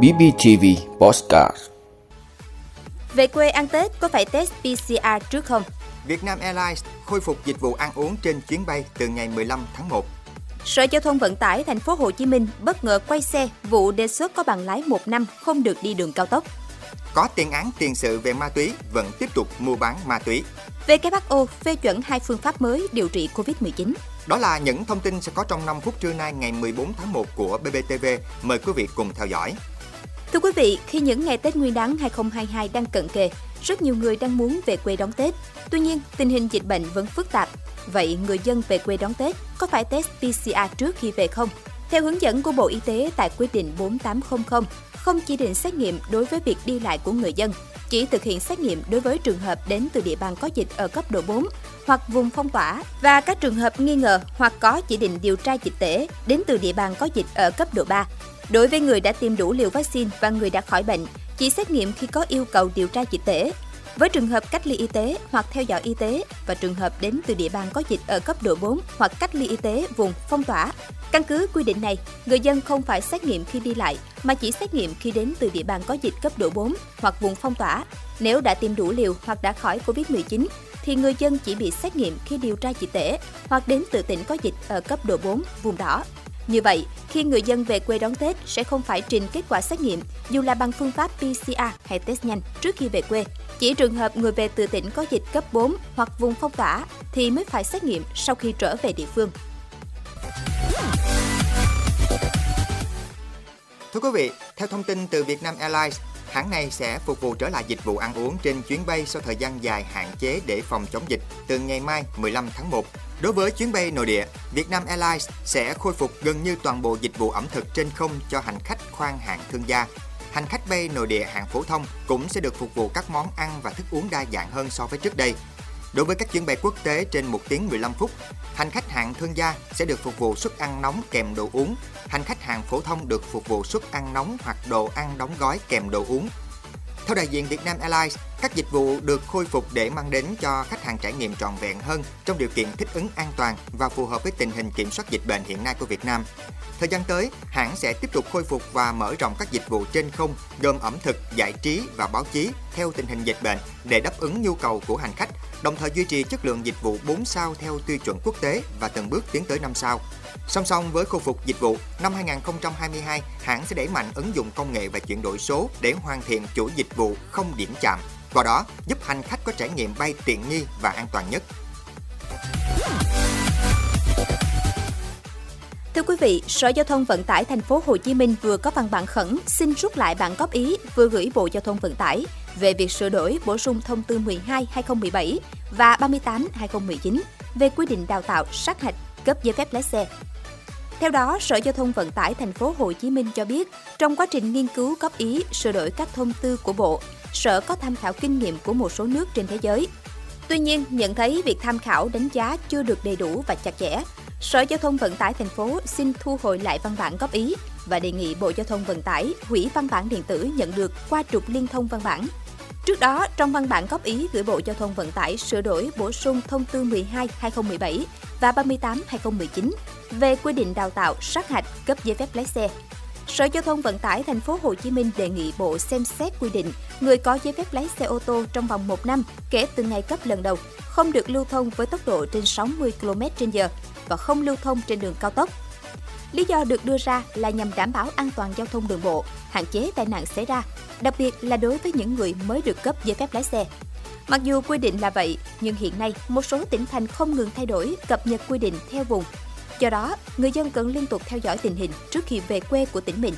BBTV Postcard Về quê ăn Tết có phải test PCR trước không? Vietnam Airlines khôi phục dịch vụ ăn uống trên chuyến bay từ ngày 15 tháng 1. Sở Giao thông Vận tải thành phố Hồ Chí Minh bất ngờ quay xe vụ đề xuất có bằng lái một năm không được đi đường cao tốc. Có tiền án tiền sự về ma túy vẫn tiếp tục mua bán ma túy. WHO phê chuẩn hai phương pháp mới điều trị COVID-19. Đó là những thông tin sẽ có trong 5 phút trưa nay ngày 14 tháng 1 của BBTV. Mời quý vị cùng theo dõi. Thưa quý vị, khi những ngày Tết Nguyên đán 2022 đang cận kề, rất nhiều người đang muốn về quê đón Tết. Tuy nhiên, tình hình dịch bệnh vẫn phức tạp. Vậy người dân về quê đón Tết có phải test PCR trước khi về không? Theo hướng dẫn của Bộ Y tế tại quyết định 4800, không chỉ định xét nghiệm đối với việc đi lại của người dân, chỉ thực hiện xét nghiệm đối với trường hợp đến từ địa bàn có dịch ở cấp độ 4 hoặc vùng phong tỏa và các trường hợp nghi ngờ hoặc có chỉ định điều tra dịch tễ đến từ địa bàn có dịch ở cấp độ 3. Đối với người đã tiêm đủ liều vaccine và người đã khỏi bệnh, chỉ xét nghiệm khi có yêu cầu điều tra dịch tễ. Với trường hợp cách ly y tế hoặc theo dõi y tế và trường hợp đến từ địa bàn có dịch ở cấp độ 4 hoặc cách ly y tế vùng phong tỏa. Căn cứ quy định này, người dân không phải xét nghiệm khi đi lại mà chỉ xét nghiệm khi đến từ địa bàn có dịch cấp độ 4 hoặc vùng phong tỏa. Nếu đã tiêm đủ liều hoặc đã khỏi COVID-19 thì người dân chỉ bị xét nghiệm khi điều tra dịch tễ hoặc đến từ tỉnh có dịch ở cấp độ 4, vùng đỏ. Như vậy, khi người dân về quê đón Tết sẽ không phải trình kết quả xét nghiệm dù là bằng phương pháp PCR hay test nhanh trước khi về quê. Chỉ trường hợp người về từ tỉnh có dịch cấp 4 hoặc vùng phong tỏa thì mới phải xét nghiệm sau khi trở về địa phương. Thưa quý vị, theo thông tin từ Vietnam Airlines, hãng này sẽ phục vụ trở lại dịch vụ ăn uống trên chuyến bay sau thời gian dài hạn chế để phòng chống dịch từ ngày mai 15 tháng 1. Đối với chuyến bay nội địa, Vietnam Airlines sẽ khôi phục gần như toàn bộ dịch vụ ẩm thực trên không cho hành khách khoang hạng thương gia. Hành khách bay nội địa hạng phổ thông cũng sẽ được phục vụ các món ăn và thức uống đa dạng hơn so với trước đây. Đối với các chuyến bay quốc tế trên 1 tiếng 15 phút, hành khách hạng thương gia sẽ được phục vụ suất ăn nóng kèm đồ uống, hành khách hạng phổ thông được phục vụ suất ăn nóng hoặc đồ ăn đóng gói kèm đồ uống. Theo đại diện Vietnam Airlines, các dịch vụ được khôi phục để mang đến cho khách hàng trải nghiệm trọn vẹn hơn trong điều kiện thích ứng an toàn và phù hợp với tình hình kiểm soát dịch bệnh hiện nay của Việt Nam. Thời gian tới, hãng sẽ tiếp tục khôi phục và mở rộng các dịch vụ trên không gồm ẩm thực, giải trí và báo chí theo tình hình dịch bệnh để đáp ứng nhu cầu của hành khách, đồng thời duy trì chất lượng dịch vụ 4 sao theo tiêu chuẩn quốc tế và từng bước tiến tới 5 sao. Song song với khôi phục dịch vụ, năm 2022, hãng sẽ đẩy mạnh ứng dụng công nghệ và chuyển đổi số để hoàn thiện chuỗi dịch vụ không điểm chạm, qua đó giúp hành khách có trải nghiệm bay tiện nghi và an toàn nhất. Thưa quý vị, Sở Giao thông Vận tải thành phố Hồ Chí Minh vừa có văn bản khẩn xin rút lại bản góp ý vừa gửi Bộ Giao thông Vận tải về việc sửa đổi bổ sung thông tư 12/2017 và 38/2019 về quy định đào tạo sát hạch cấp giấy phép lái xe. Theo đó, Sở Giao thông Vận tải thành phố Hồ Chí Minh cho biết, trong quá trình nghiên cứu góp ý sửa đổi các thông tư của Bộ, Sở có tham khảo kinh nghiệm của một số nước trên thế giới. Tuy nhiên, nhận thấy việc tham khảo đánh giá chưa được đầy đủ và chặt chẽ, Sở Giao thông Vận tải thành phố xin thu hồi lại văn bản góp ý và đề nghị Bộ Giao thông Vận tải hủy văn bản điện tử nhận được qua trục liên thông văn bản. Trước đó, trong văn bản góp ý gửi Bộ Giao thông Vận tải sửa đổi bổ sung thông tư 12/2017 và 38/2019 về quy định đào tạo sát hạch cấp giấy phép lái xe. Sở Giao thông Vận tải thành phố Hồ Chí Minh đề nghị Bộ xem xét quy định người có giấy phép lái xe ô tô trong vòng 1 năm kể từ ngày cấp lần đầu không được lưu thông với tốc độ trên 60 km/h và không lưu thông trên đường cao tốc. Lý do được đưa ra là nhằm đảm bảo an toàn giao thông đường bộ, hạn chế tai nạn xảy ra, đặc biệt là đối với những người mới được cấp giấy phép lái xe. Mặc dù quy định là vậy, nhưng hiện nay một số tỉnh thành không ngừng thay đổi, cập nhật quy định theo vùng. Do đó, người dân cần liên tục theo dõi tình hình trước khi về quê của tỉnh mình.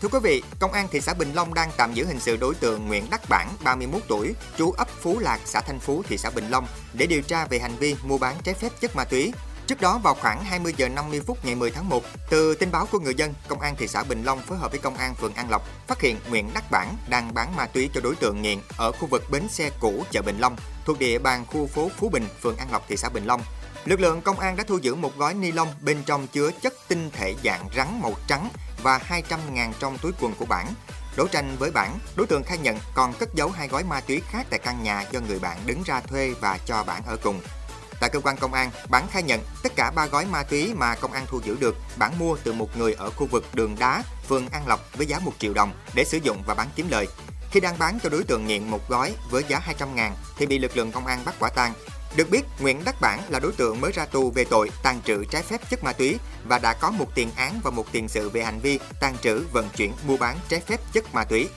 Thưa quý vị, Công an thị xã Bình Long đang tạm giữ hình sự đối tượng Nguyễn Đắc Bản, 31 tuổi, trú ấp Phú Lạc, xã Thanh Phú, thị xã Bình Long để điều tra về hành vi mua bán trái phép chất ma túy. Trước đó vào khoảng 20 giờ 50 phút ngày 10 tháng 1, từ tin báo của người dân, Công an thị xã Bình Long phối hợp với Công an phường An Lộc phát hiện Nguyễn Đắc Bản đang bán ma túy cho đối tượng nghiện ở khu vực bến xe cũ chợ Bình Long, thuộc địa bàn khu phố Phú Bình, phường An Lộc, thị xã Bình Long. Lực lượng công an đã thu giữ một gói ni lông bên trong chứa chất tinh thể dạng rắn màu trắng và 200.000 trong túi quần của bản. Đấu tranh với bản, đối tượng khai nhận còn cất giấu hai gói ma túy khác tại căn nhà do người bạn đứng ra thuê và cho bản ở cùng. Tại cơ quan công an, Bản khai nhận tất cả ba gói ma túy mà công an thu giữ được, Bản mua từ một người ở khu vực đường đá, phường An Lộc với giá 1 triệu đồng để sử dụng và bán kiếm lời. Khi đang bán cho đối tượng nghiện một gói với giá 200 ngàn thì bị lực lượng công an bắt quả tang. Được biết, Nguyễn Đắc Bản là đối tượng mới ra tù về tội tàn trữ trái phép chất ma túy và đã có một tiền án và một tiền sự về hành vi tàn trữ, vận chuyển, mua bán trái phép chất ma túy.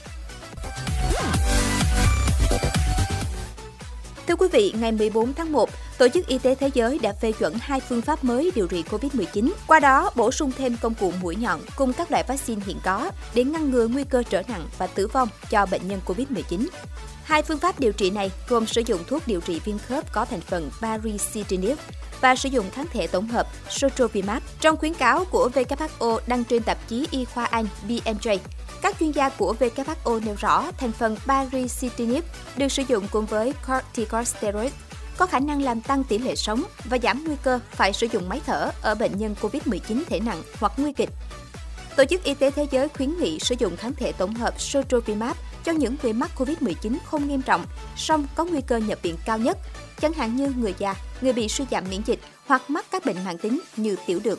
Thưa quý vị, ngày 14 tháng 1, Tổ chức Y tế Thế giới đã phê chuẩn hai phương pháp mới điều trị COVID-19, qua đó bổ sung thêm công cụ mũi nhọn cùng các loại vaccine hiện có để ngăn ngừa nguy cơ trở nặng và tử vong cho bệnh nhân COVID-19. Hai phương pháp điều trị này gồm sử dụng thuốc điều trị viêm khớp có thành phần baricitinib và sử dụng kháng thể tổng hợp Sotrovimab. Trong khuyến cáo của WHO đăng trên tạp chí Y khoa Anh BMJ, các chuyên gia của WHO nêu rõ thành phần baricitinib được sử dụng cùng với corticosteroid có khả năng làm tăng tỷ lệ sống và giảm nguy cơ phải sử dụng máy thở ở bệnh nhân COVID-19 thể nặng hoặc nguy kịch. Tổ chức Y tế Thế giới khuyến nghị sử dụng kháng thể tổng hợp Sotrovimab cho những người mắc COVID-19 không nghiêm trọng, song có nguy cơ nhập viện cao nhất, chẳng hạn như người già, người bị suy giảm miễn dịch hoặc mắc các bệnh mãn tính như tiểu đường.